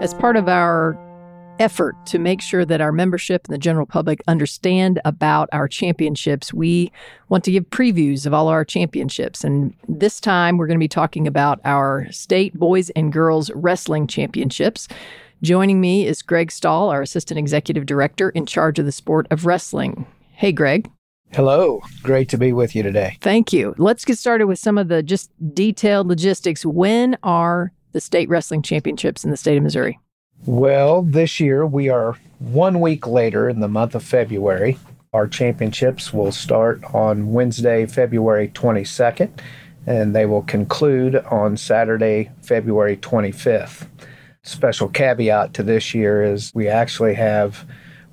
As part of our effort to make sure that our membership and the general public understand about our championships, we want to give previews of all our championships. And this time we're going to be talking about our state boys and girls wrestling championships. Joining me is Greg Stahl, our Assistant Executive Director in charge of the sport of wrestling. Hey, Greg. Hello. Great to be with you today. Thank you. Let's get started with some of the just detailed logistics. When are the state wrestling championships in the state of Missouri? Well, this year we are one week later in the month of February. Our championships will start on Wednesday, February 22nd, and they will conclude on Saturday, February 25th. Special caveat to this year is we actually have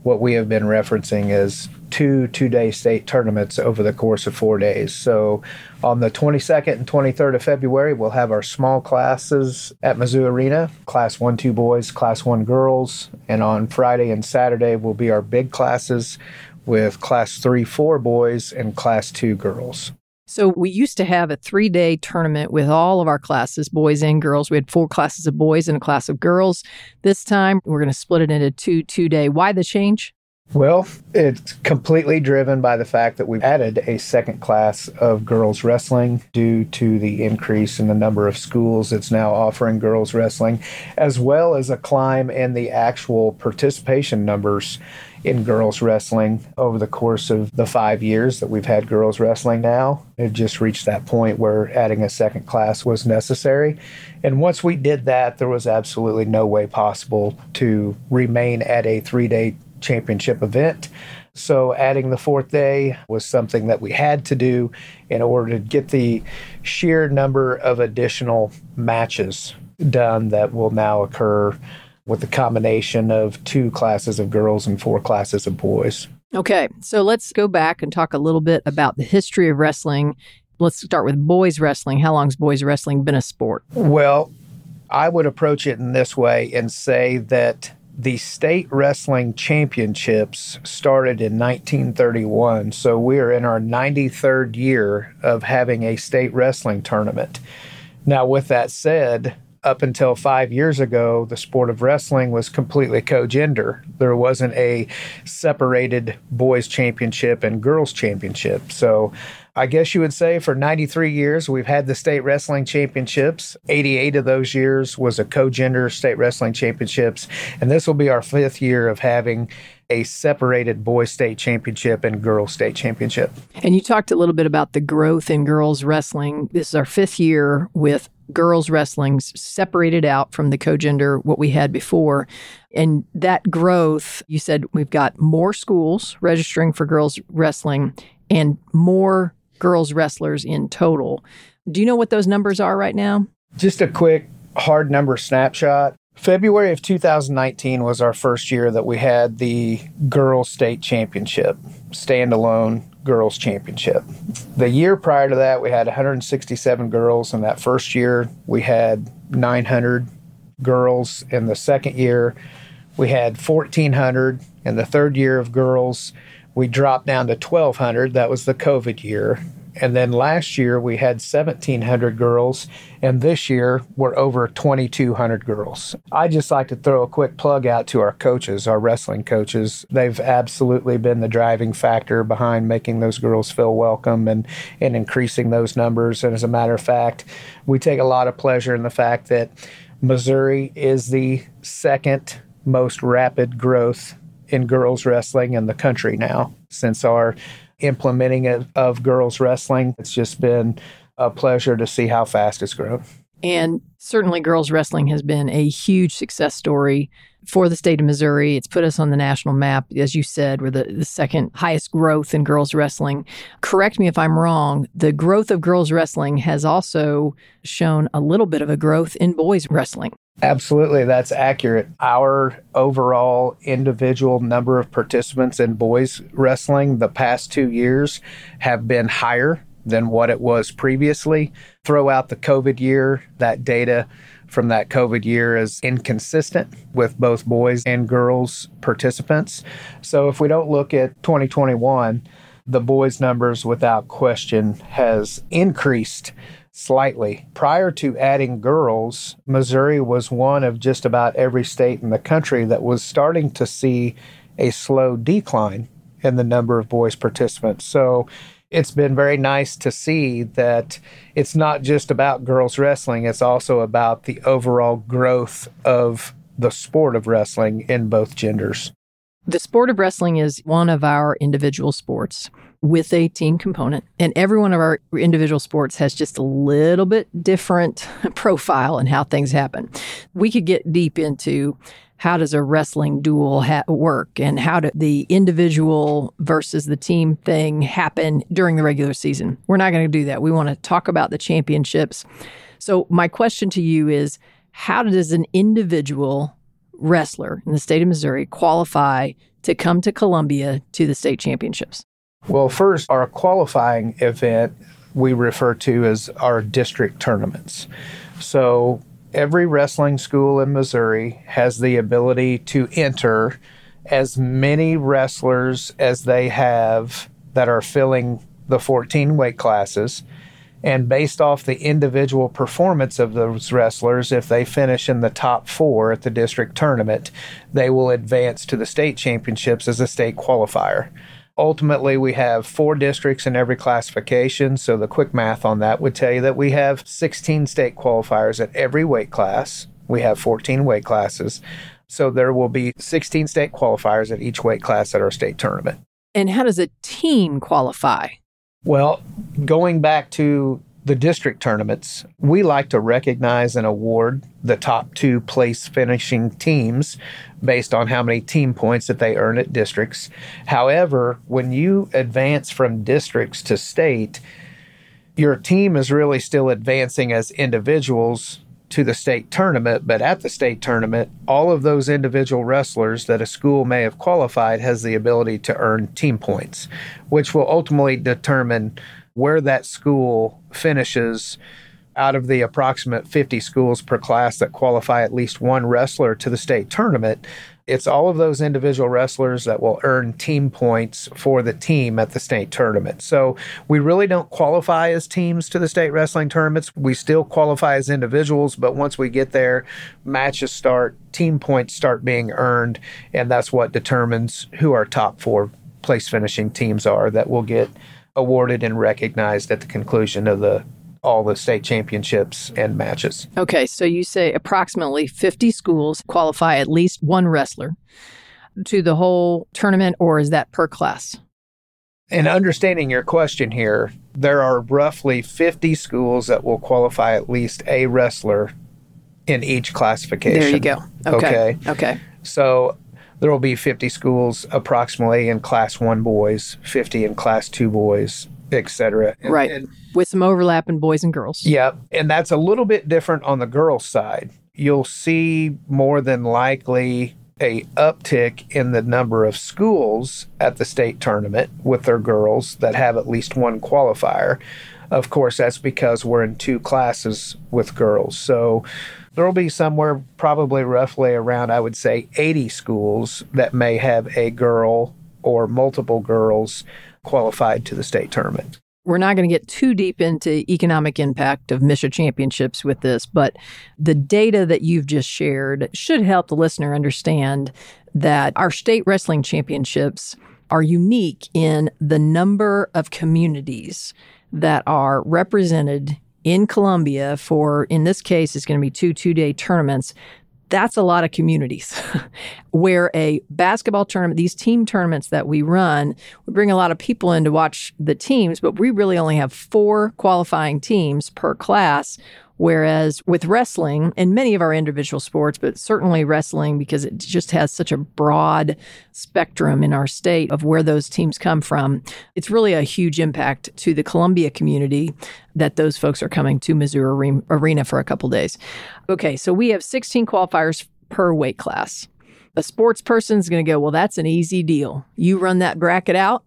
what we have been referencing as two two day state tournaments over the course of four days. So on the 22nd and 23rd of February, we'll have our small classes at Mizzou Arena class one, two boys, class one girls. And on Friday and Saturday will be our big classes with class three, four boys and class two girls. So we used to have a three day tournament with all of our classes, boys and girls. We had four classes of boys and a class of girls. This time we're going to split it into two two day. Why the change? Well, it's completely driven by the fact that we've added a second class of girls wrestling due to the increase in the number of schools that's now offering girls wrestling, as well as a climb in the actual participation numbers in girls wrestling over the course of the five years that we've had girls wrestling now. It just reached that point where adding a second class was necessary. And once we did that, there was absolutely no way possible to remain at a three day championship event. So, adding the fourth day was something that we had to do in order to get the sheer number of additional matches done that will now occur with the combination of two classes of girls and four classes of boys. Okay, so let's go back and talk a little bit about the history of wrestling. Let's start with boys wrestling. How long's boys wrestling been a sport? Well, I would approach it in this way and say that the state wrestling championships started in 1931. So we are in our 93rd year of having a state wrestling tournament. Now, with that said, up until five years ago, the sport of wrestling was completely co gender. There wasn't a separated boys' championship and girls' championship. So I guess you would say for 93 years, we've had the state wrestling championships. 88 of those years was a co gender state wrestling championships. And this will be our fifth year of having a separated boys state championship and girls state championship. And you talked a little bit about the growth in girls wrestling. This is our fifth year with girls wrestling separated out from the co-gender what we had before and that growth you said we've got more schools registering for girls wrestling and more girls wrestlers in total. Do you know what those numbers are right now? Just a quick hard number snapshot. February of 2019 was our first year that we had the girls state championship, standalone girls championship. The year prior to that, we had 167 girls. In that first year, we had 900 girls. In the second year, we had 1,400. In the third year of girls, we dropped down to 1,200. That was the COVID year. And then last year we had 1,700 girls, and this year we're over 2,200 girls. I just like to throw a quick plug out to our coaches, our wrestling coaches. They've absolutely been the driving factor behind making those girls feel welcome and, and increasing those numbers. And as a matter of fact, we take a lot of pleasure in the fact that Missouri is the second most rapid growth in girls wrestling in the country now. Since our implementing of, of girls wrestling, it's just been a pleasure to see how fast it's grown. And certainly, girls wrestling has been a huge success story for the state of Missouri. It's put us on the national map. As you said, we're the, the second highest growth in girls wrestling. Correct me if I'm wrong. The growth of girls wrestling has also shown a little bit of a growth in boys wrestling. Absolutely, that's accurate. Our overall individual number of participants in boys wrestling the past two years have been higher than what it was previously. Throw out the COVID year, that data from that COVID year is inconsistent with both boys and girls participants. So if we don't look at 2021, the boys' numbers without question has increased slightly. Prior to adding girls, Missouri was one of just about every state in the country that was starting to see a slow decline in the number of boys participants. So it's been very nice to see that it's not just about girls wrestling, it's also about the overall growth of the sport of wrestling in both genders. The sport of wrestling is one of our individual sports with a team component. And every one of our individual sports has just a little bit different profile and how things happen. We could get deep into how does a wrestling duel ha- work and how do the individual versus the team thing happen during the regular season. We're not going to do that. We want to talk about the championships. So my question to you is how does an individual wrestler in the state of Missouri qualify to come to Columbia to the state championships? Well, first, our qualifying event we refer to as our district tournaments. So every wrestling school in Missouri has the ability to enter as many wrestlers as they have that are filling the 14 weight classes. And based off the individual performance of those wrestlers, if they finish in the top four at the district tournament, they will advance to the state championships as a state qualifier. Ultimately, we have four districts in every classification. So the quick math on that would tell you that we have 16 state qualifiers at every weight class. We have 14 weight classes. So there will be 16 state qualifiers at each weight class at our state tournament. And how does a team qualify? Well, going back to the district tournaments, we like to recognize and award the top two place finishing teams based on how many team points that they earn at districts. However, when you advance from districts to state, your team is really still advancing as individuals to the state tournament, but at the state tournament, all of those individual wrestlers that a school may have qualified has the ability to earn team points, which will ultimately determine where that school finishes out of the approximate 50 schools per class that qualify at least one wrestler to the state tournament, it's all of those individual wrestlers that will earn team points for the team at the state tournament. So we really don't qualify as teams to the state wrestling tournaments. We still qualify as individuals, but once we get there, matches start, team points start being earned, and that's what determines who our top four place finishing teams are that will get awarded and recognized at the conclusion of the all the state championships and matches. Okay, so you say approximately 50 schools qualify at least one wrestler to the whole tournament, or is that per class? In understanding your question here, there are roughly 50 schools that will qualify at least a wrestler in each classification. There you go. Okay. Okay. okay. So there will be 50 schools approximately in class one boys, 50 in class two boys, etc. Right. And, With some overlap in boys and girls. Yeah. And that's a little bit different on the girls' side. You'll see more than likely a uptick in the number of schools at the state tournament with their girls that have at least one qualifier. Of course, that's because we're in two classes with girls. So there will be somewhere probably roughly around, I would say, 80 schools that may have a girl or multiple girls qualified to the state tournament. We're not going to get too deep into economic impact of MSHSAA championships with this, but the data that you've just shared should help the listener understand that our state wrestling championships are unique in the number of communities that are represented in Columbia for, in this case, it's going to be two two day tournaments. That's a lot of communities where a basketball tournament, these team tournaments that we run, we bring a lot of people in to watch the teams, but we really only have four qualifying teams per class Whereas with wrestling and many of our individual sports, but certainly wrestling, because it just has such a broad spectrum in our state of where those teams come from, it's really a huge impact to the Columbia community that those folks are coming to Mizzou Arena for a couple days. Okay, so we have 16 qualifiers per weight class. A sports person is going to go, well, that's an easy deal. You run that bracket out,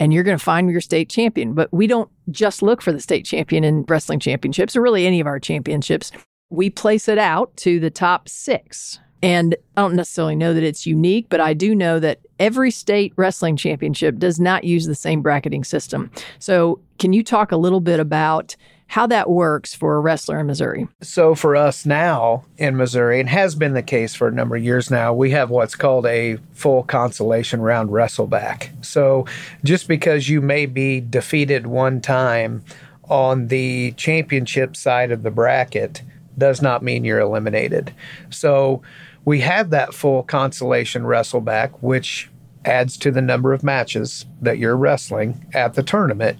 and you're going to find your state champion. But we don't just look for the state champion in wrestling championships or really any of our championships. We place it out to the top six. And I don't necessarily know that it's unique, but I do know that every state wrestling championship does not use the same bracketing system. So, can you talk a little bit about how that works for a wrestler in Missouri. So, for us now in Missouri, and has been the case for a number of years now, we have what's called a full consolation round wrestleback. So, just because you may be defeated one time on the championship side of the bracket does not mean you're eliminated. So, we have that full consolation wrestleback, which adds to the number of matches that you're wrestling at the tournament,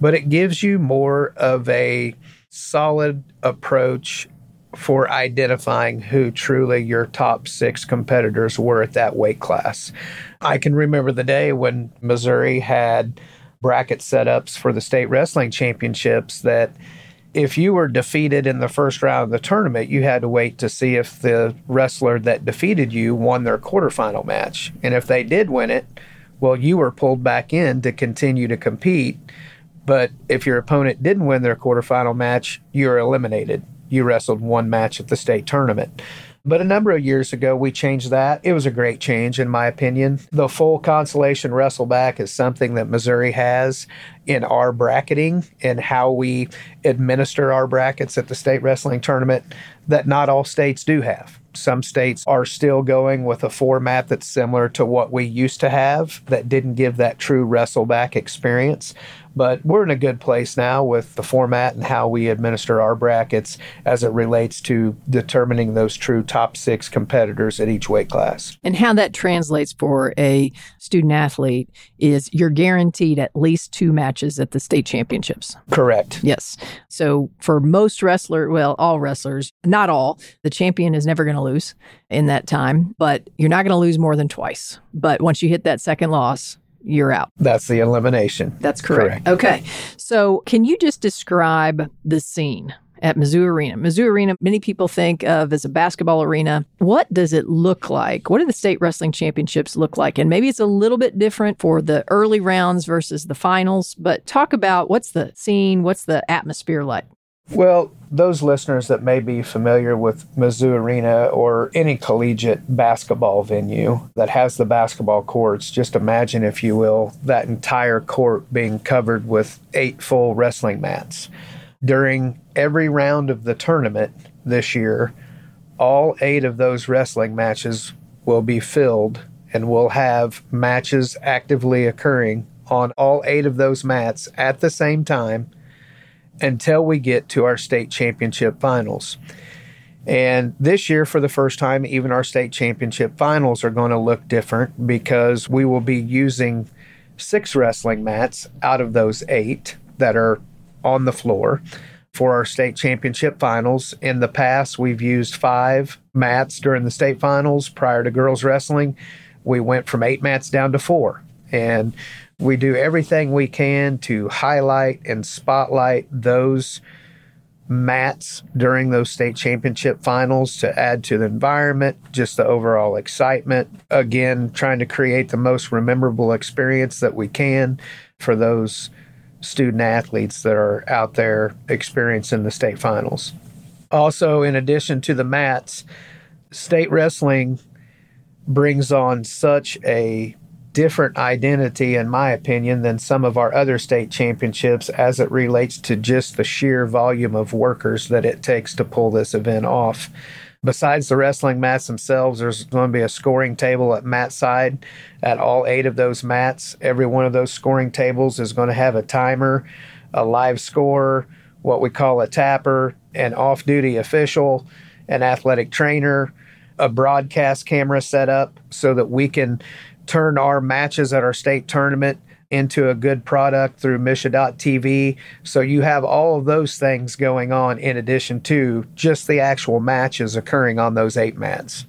but it gives you more of a solid approach for identifying who truly your top six competitors were at that weight class. I can remember the day when Missouri had bracket setups for the state wrestling championships that if you were defeated in the first round of the tournament, you had to wait to see if the wrestler that defeated you won their quarterfinal match. And if they did win it, well, you were pulled back in to continue to compete. But if your opponent didn't win their quarterfinal match, you're eliminated. You wrestled one match at the state tournament. But a number of years ago, we changed that. It was a great change, in my opinion. The full consolation wrestleback is something that Missouri has in our bracketing and how we administer our brackets at the state wrestling tournament that not all states do have. Some states are still going with a format that's similar to what we used to have that didn't give that true wrestleback experience. But we're in a good place now with the format and how we administer our brackets as it relates to determining those true top six competitors at each weight class. And how that translates for a student athlete is you're guaranteed at least two matches at the state championships. Correct. Yes. So for most wrestler, well, all wrestlers, not all, the champion is never going to lose in that time, but you're not going to lose more than twice. But once you hit that second loss, you're out. That's the elimination. That's correct. correct. Okay. So, can you just describe the scene at Mizzou Arena? Mizzou Arena, many people think of as a basketball arena. What does it look like? What do the state wrestling championships look like? And maybe it's a little bit different for the early rounds versus the finals, but talk about what's the scene, what's the atmosphere like? Well, those listeners that may be familiar with Mizzou Arena or any collegiate basketball venue that has the basketball courts, just imagine, if you will, that entire court being covered with eight full wrestling mats. During every round of the tournament this year, all eight of those wrestling matches will be filled and we'll have matches actively occurring on all eight of those mats at the same time until we get to our state championship finals. And this year, for the first time, even our state championship finals are going to look different because we will be using six wrestling mats out of those eight that are on the floor for our state championship finals. In the past, we've used five mats during the state finals prior to girls wrestling. We went from eight mats down to four. And we do everything we can to highlight and spotlight those mats during those state championship finals to add to the environment, just the overall excitement. Again, trying to create the most memorable experience that we can for those student athletes that are out there experiencing the state finals. Also, in addition to the mats, state wrestling brings on such a different identity, in my opinion, than some of our other state championships as it relates to just the sheer volume of workers that it takes to pull this event off. Besides the wrestling mats themselves, there's going to be a scoring table at mat side at all eight of those mats. Every one of those scoring tables is going to have a timer, a live score, what we call a tapper, an off duty official, an athletic trainer, a broadcast camera set up so that we can turn our matches at our state tournament into a good product through MSHSAA.tv. So you have all of those things going on in addition to just the actual matches occurring on those eight mats.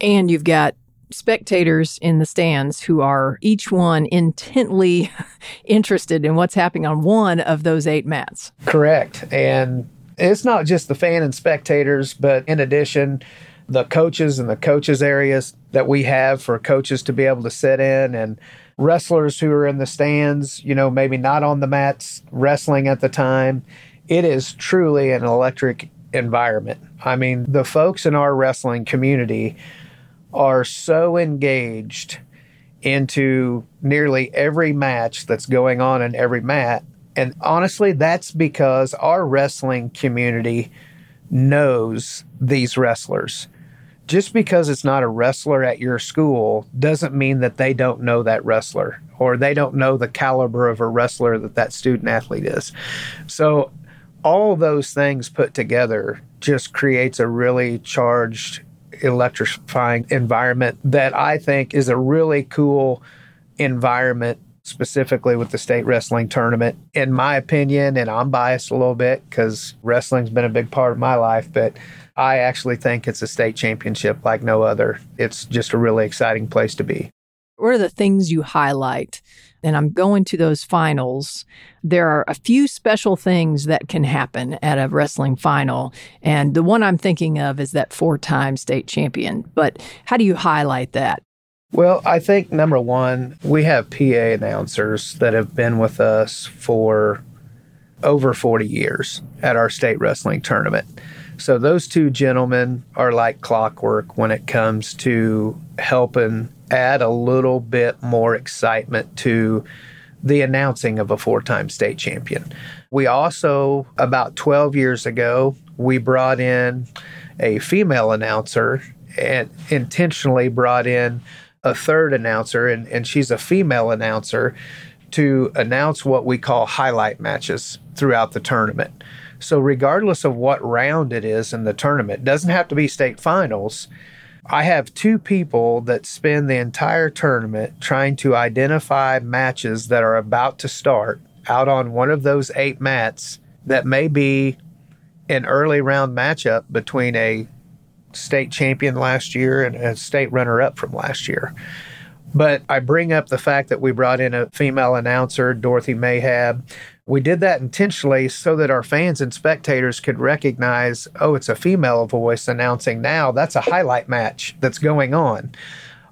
And you've got spectators in the stands who are each one intently interested in what's happening on one of those eight mats. Correct. And it's not just the fan and spectators, but in addition, the coaches and the coaches areas that we have for coaches to be able to sit in and wrestlers who are in the stands, you know, maybe not on the mats wrestling at the time. It is truly an electric environment. I mean, the folks in our wrestling community are so engaged into nearly every match that's going on in every mat And honestly, that's because our wrestling community knows these wrestlers. Just because it's not a wrestler at your school doesn't mean that they don't know that wrestler or they don't know the caliber of a wrestler that that student athlete is. So, all those things put together just creates a really charged, electrifying environment that I think is a really cool environment specifically with the state wrestling tournament. In my opinion, and I'm biased a little bit because wrestling's been a big part of my life, but I actually think it's a state championship like no other. It's just a really exciting place to be. What are the things you highlight? And I'm going to those finals. There are a few special things that can happen at a wrestling final. And the one I'm thinking of is that four time state champion. But how do you highlight that? Well, I think number one, we have PA announcers that have been with us for over 40 years at our state wrestling tournament. So those two gentlemen are like clockwork when it comes to helping add a little bit more excitement to the announcing of a four-time state champion. We also about 12 years ago, we brought in a female announcer and intentionally brought in a third announcer, and, and she's a female announcer to announce what we call highlight matches throughout the tournament. So, regardless of what round it is in the tournament, doesn't have to be state finals. I have two people that spend the entire tournament trying to identify matches that are about to start out on one of those eight mats that may be an early round matchup between a state champion last year and a state runner up from last year. But I bring up the fact that we brought in a female announcer, Dorothy Mayhab. We did that intentionally so that our fans and spectators could recognize, oh, it's a female voice announcing now. That's a highlight match that's going on.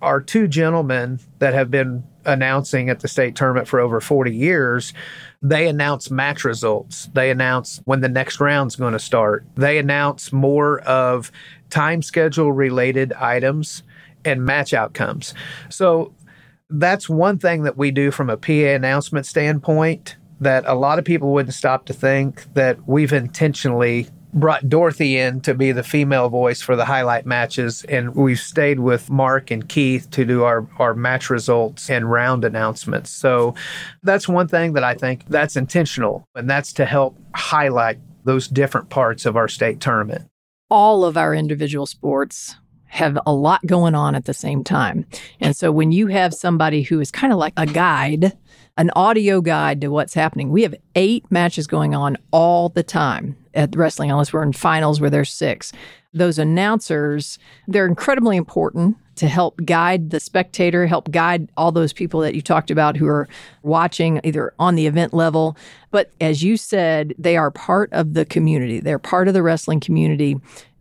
Our two gentlemen that have been announcing at the state tournament for over 40 years, they announce match results. They announce when the next round's going to start. They announce more of time schedule related items and match outcomes. So that's one thing that we do from a PA announcement standpoint that a lot of people wouldn't stop to think that we've intentionally brought Dorothy in to be the female voice for the highlight matches, and we've stayed with Mark and Keith to do our, our match results and round announcements. So that's one thing that I think that's intentional, and that's to help highlight those different parts of our state tournament all of our individual sports have a lot going on at the same time. And so when you have somebody who is kind of like a guide, an audio guide to what's happening, we have eight matches going on all the time at wrestling, unless we're in finals where there's six. Those announcers, they're incredibly important to help guide the spectator, help guide all those people that you talked about who are watching either on the event level. But as you said, they are part of the community, they're part of the wrestling community.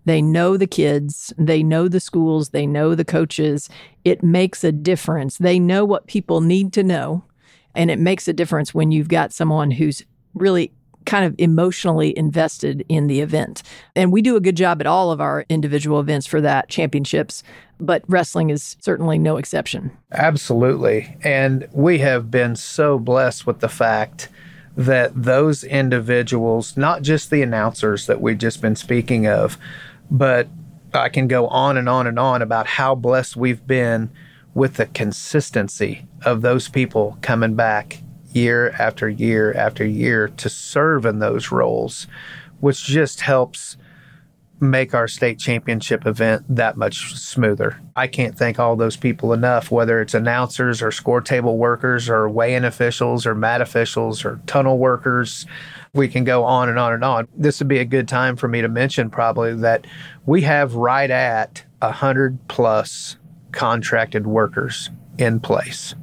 They know the kids, they know the schools, they know the coaches. It makes a difference. They know what people need to know. And it makes a difference when you've got someone who's really kind of emotionally invested in the event. And we do a good job at all of our individual events for that championships, but wrestling is certainly no exception. Absolutely. And we have been so blessed with the fact that those individuals, not just the announcers that we've just been speaking of, but I can go on and on and on about how blessed we've been with the consistency of those people coming back year after year after year to serve in those roles, which just helps make our state championship event that much smoother. I can't thank all those people enough, whether it's announcers or score table workers or weigh in officials or mat officials or tunnel workers. We can go on and on and on. This would be a good time for me to mention probably that we have right at 100 plus contracted workers in place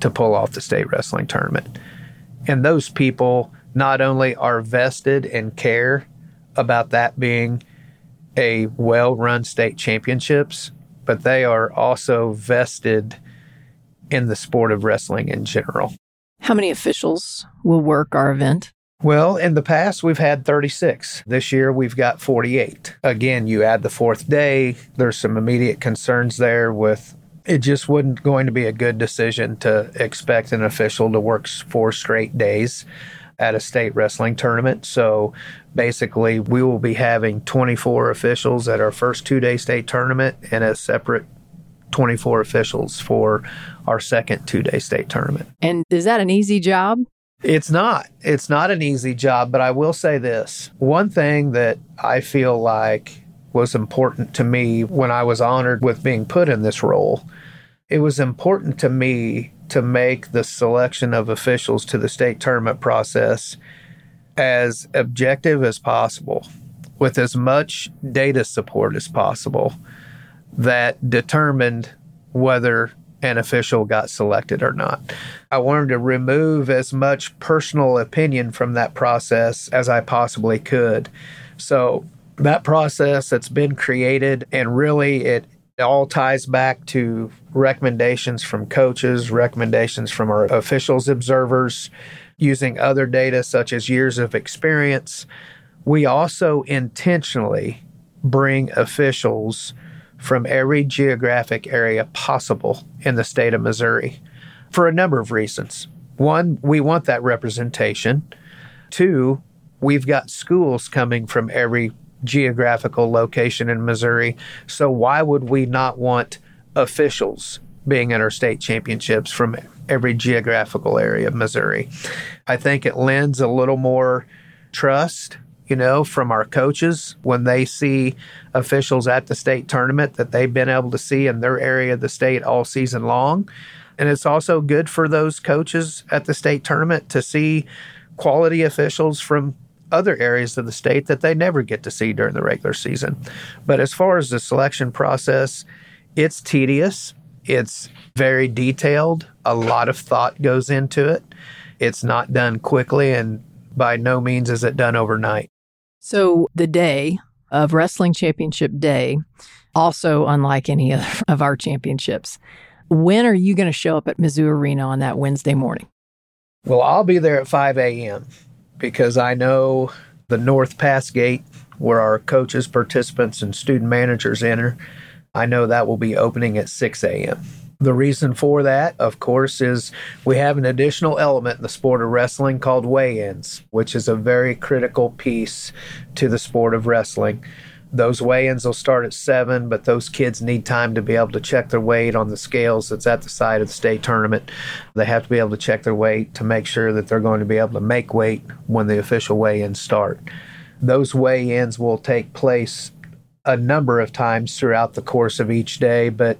to pull off the state wrestling tournament. And those people not only are vested and care about that being a well run state championships, but they are also vested in the sport of wrestling in general. How many officials will work our event? Well, in the past, we've had 36. This year, we've got 48. Again, you add the fourth day, there's some immediate concerns there with it just wasn't going to be a good decision to expect an official to work four straight days. at a state wrestling tournament. So basically, we will be having 24 officials at our first two day state tournament and a separate 24 officials for our second two day state tournament. And is that an easy job? It's not. It's not an easy job, but I will say this. One thing that I feel like was important to me when I was honored with being put in this role, it was important to me to make the selection of officials to the state tournament process as objective as possible with as much data support as possible that determined whether an official got selected or not. I wanted to remove as much personal opinion from that process as I possibly could. So, that process that's been created, and really it all ties back to recommendations from coaches, recommendations from our officials, observers, using other data such as years of experience. We also intentionally bring officials from every geographic area possible in the state of Missouri for a number of reasons. One, we want that representation. Two, we've got schools coming from every geographical location in Missouri. So why would we not want officials being in our state championships from every geographical area of Missouri? I think it lends a little more trust, you know, from our coaches when they see officials at the state tournament that they've been able to see in their area of the state all season long. And it's also good for those coaches at the state tournament to see quality officials from other areas of the state that they never get to see during the regular season. But as far as the selection process, it's tedious, it's very detailed, a lot of thought goes into it. It's not done quickly, and by no means is it done overnight. So, the day of Wrestling Championship Day, also unlike any other of our championships, when are you going to show up at Mizzou Arena on that Wednesday morning? Well, I'll be there at 5 a.m because I know the North Pass Gate, where our coaches, participants, and student managers enter, I know that will be opening at 6 a.m. The reason for that, of course, is we have an additional element in the sport of wrestling called weigh ins, which is a very critical piece to the sport of wrestling. Those weigh ins will start at seven, but those kids need time to be able to check their weight on the scales that's at the site of the state tournament. They have to be able to check their weight to make sure that they're going to be able to make weight when the official weigh ins start. Those weigh ins will take place a number of times throughout the course of each day, but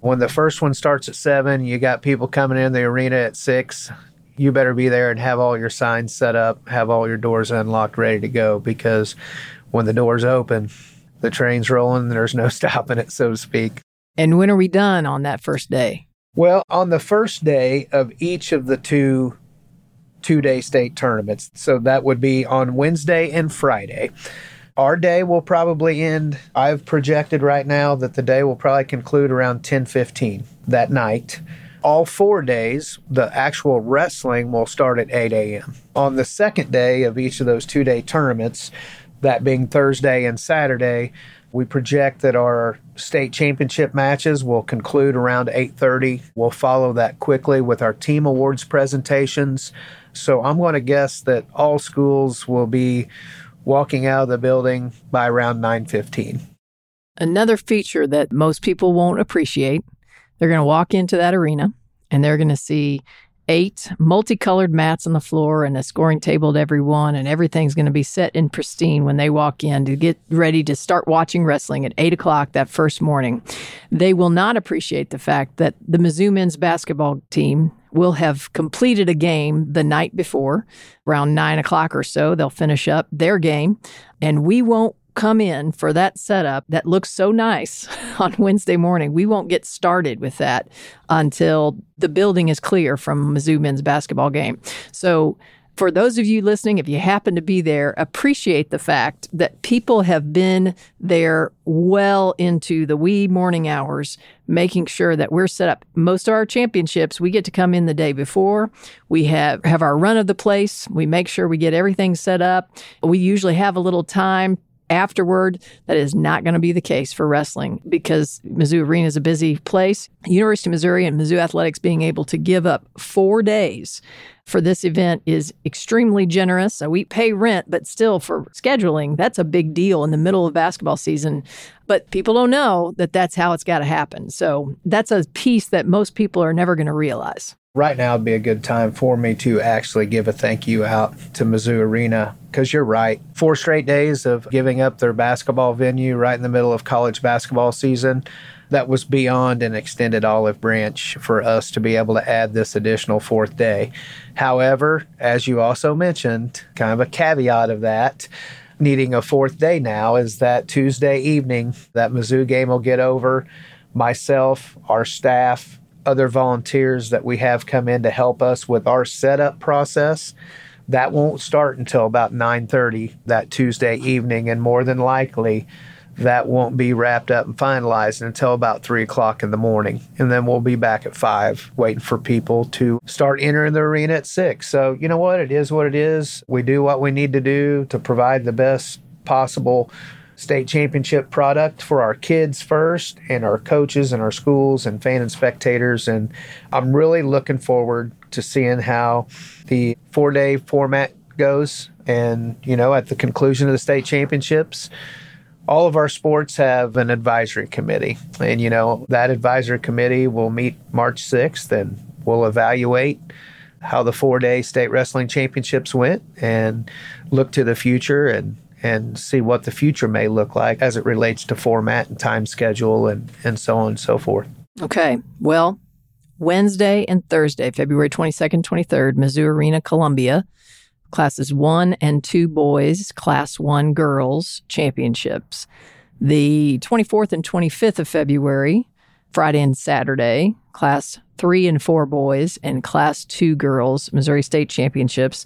when the first one starts at seven, you got people coming in the arena at six. You better be there and have all your signs set up, have all your doors unlocked, ready to go because when the doors open, the train's rolling, there's no stopping it, so to speak. And when are we done on that first day? Well, on the first day of each of the two two day state tournaments, so that would be on Wednesday and Friday. Our day will probably end. I've projected right now that the day will probably conclude around 10:15 that night. All four days, the actual wrestling will start at 8 a.m. On the second day of each of those two day tournaments, that being Thursday and Saturday. We project that our state championship matches will conclude around 8:30. We'll follow that quickly with our team awards presentations. So I'm going to guess that all schools will be walking out of the building by around 9:15. Another feature that most people won't appreciate, they're going to walk into that arena and they're going to see eight multicolored mats on the floor and a scoring table to everyone, and everything's going to be set in pristine when they walk in to get ready to start watching wrestling at eight o'clock that first morning. They will not appreciate the fact that the Mizzou men's basketball team will have completed a game the night before, around nine o'clock or so. They'll finish up their game, and we won't come in for that setup that looks so nice on Wednesday morning. We won't get started with that until the building is clear from Mizzou men's basketball game. So for those of you listening, if you happen to be there, appreciate the fact that people have been there well into the wee morning hours, making sure that we're set up. Most of our championships, we get to come in the day before. We have, have our run of the place. We make sure we get everything set up. We usually have a little time afterward. That is not going to be the case for wrestling because Mizzou Arena is a busy place. University of Missouri and Mizzou Athletics being able to give up four days for this event is extremely generous. So we pay rent, but still for scheduling, that's a big deal in the middle of basketball season. But people don't know that that's how it's got to happen. So that's a piece that most people are never going to realize right now would be a good time for me to actually give a thank you out to Mizzou Arena because you're right. Four straight days of giving up their basketball venue right in the middle of college basketball season. That was beyond an extended olive branch for us to be able to add this additional fourth day. However, as you also mentioned, kind of a caveat of that, needing a fourth day now is that Tuesday evening, that Mizzou game will get over. Myself, our staff, other volunteers that we have come in to help us with our setup process. That won't start until about 9.30 that tuesday evening and more than likely that won't be wrapped up and finalized until about 3 o'clock in the morning. And then we'll be back at 5 waiting for people to start entering the arena at 6 so you know what? It is what it is. We do what we need to do to provide the best possible state championship product for our kids first and our coaches and our schools and fan and spectators. And I'm really looking forward to seeing how the four day format goes. And, you know, at the conclusion of the state championships, all of our sports have an advisory committee. And, you know, that advisory committee will meet March 6th and we'll evaluate how the four day state wrestling championships went and look to the future and and see what the future may look like as it relates to format and time schedule and, and so on and so forth. Okay. Well, Wednesday and Thursday, February 22nd, 23rd, Mizzou Arena, Columbia, classes one and two boys, class one girls championships. The 24th and 25th of February, Friday and Saturday, class three and four boys and class two girls, Missouri State Championships.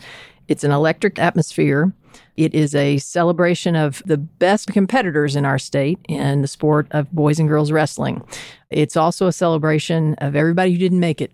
It's an electric atmosphere. It is a celebration of the best competitors in our state in the sport of boys and girls wrestling. It's also a celebration of everybody who didn't make it.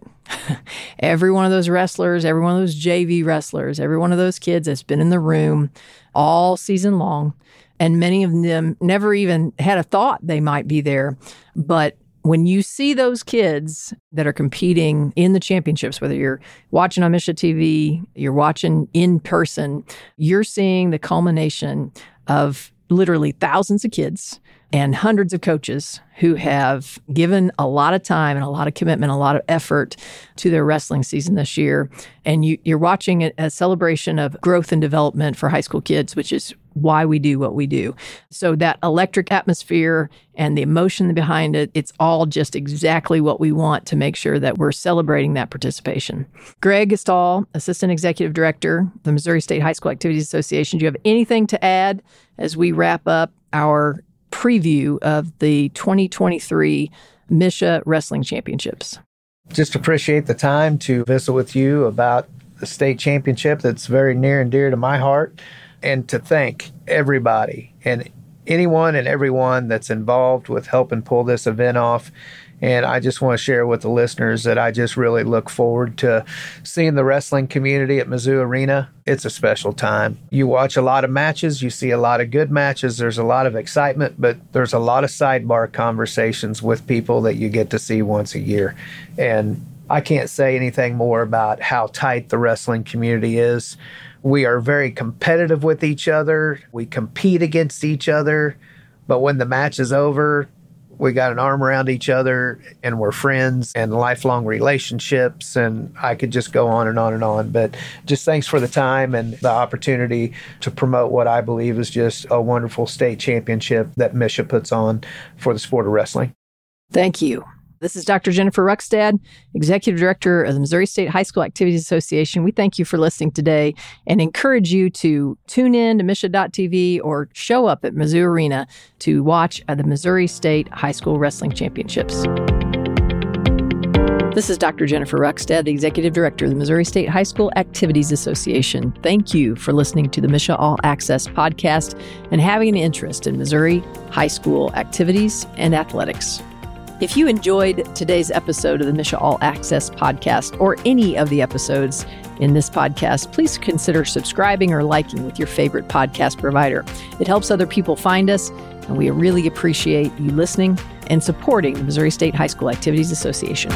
every one of those wrestlers, every one of those JV wrestlers, every one of those kids that's been in the room all season long. And many of them never even had a thought they might be there. But when you see those kids that are competing in the championships, whether you're watching on MSHSAA TV, you're watching in person, you're seeing the culmination of literally thousands of kids and hundreds of coaches who have given a lot of time and a lot of commitment, a lot of effort to their wrestling season this year. And you, are watching a, a celebration of growth and development for high school kids, which is why we do what we do. So that electric atmosphere and the emotion behind it, it's all just exactly what we want to make sure that we're celebrating that participation. Greg Stahl, Assistant Executive Director, the Missouri State High School Activities Association, do you have anything to add as we wrap up our preview of the 2023 MSHSAA Wrestling Championships. Just appreciate the time to visit with you about the state championship that's very near and dear to my heart, and to thank everybody and anyone and everyone that's involved with helping pull this event off and I just want to share with the listeners that I just really look forward to seeing the wrestling community at Mizzou Arena. It's a special time. You watch a lot of matches, you see a lot of good matches, there's a lot of excitement, but there's a lot of sidebar conversations with people that you get to see once a year. And I can't say anything more about how tight the wrestling community is. We are very competitive with each other. We compete against each other. But when the match is over, we got an arm around each other and we're friends and lifelong relationships and I could just go on and on and on but just thanks for the time and the opportunity to promote what I believe is just a wonderful state championship that MSHSAA puts on for the sport of wrestling. Thank you. This is Dr. Jennifer Rukstad, Executive Director of the Missouri State High School Activities Association. We thank you for listening today and encourage you to tune in to MSHSAA.tv or show up at Mizzou Arena to watch the Missouri State High School Wrestling Championships. This is Dr. Jennifer Rukstad, the Executive Director of the Missouri State High School Activities Association. Thank you for listening to the MSHSAA All Access podcast and having an interest in Missouri high school activities and athletics. If you enjoyed today's episode of the MSHSAA All Access podcast or any of the episodes in this podcast, please consider subscribing or liking with your favorite podcast provider. It helps other people find us, and we really appreciate you listening and supporting the Missouri State High School Activities Association.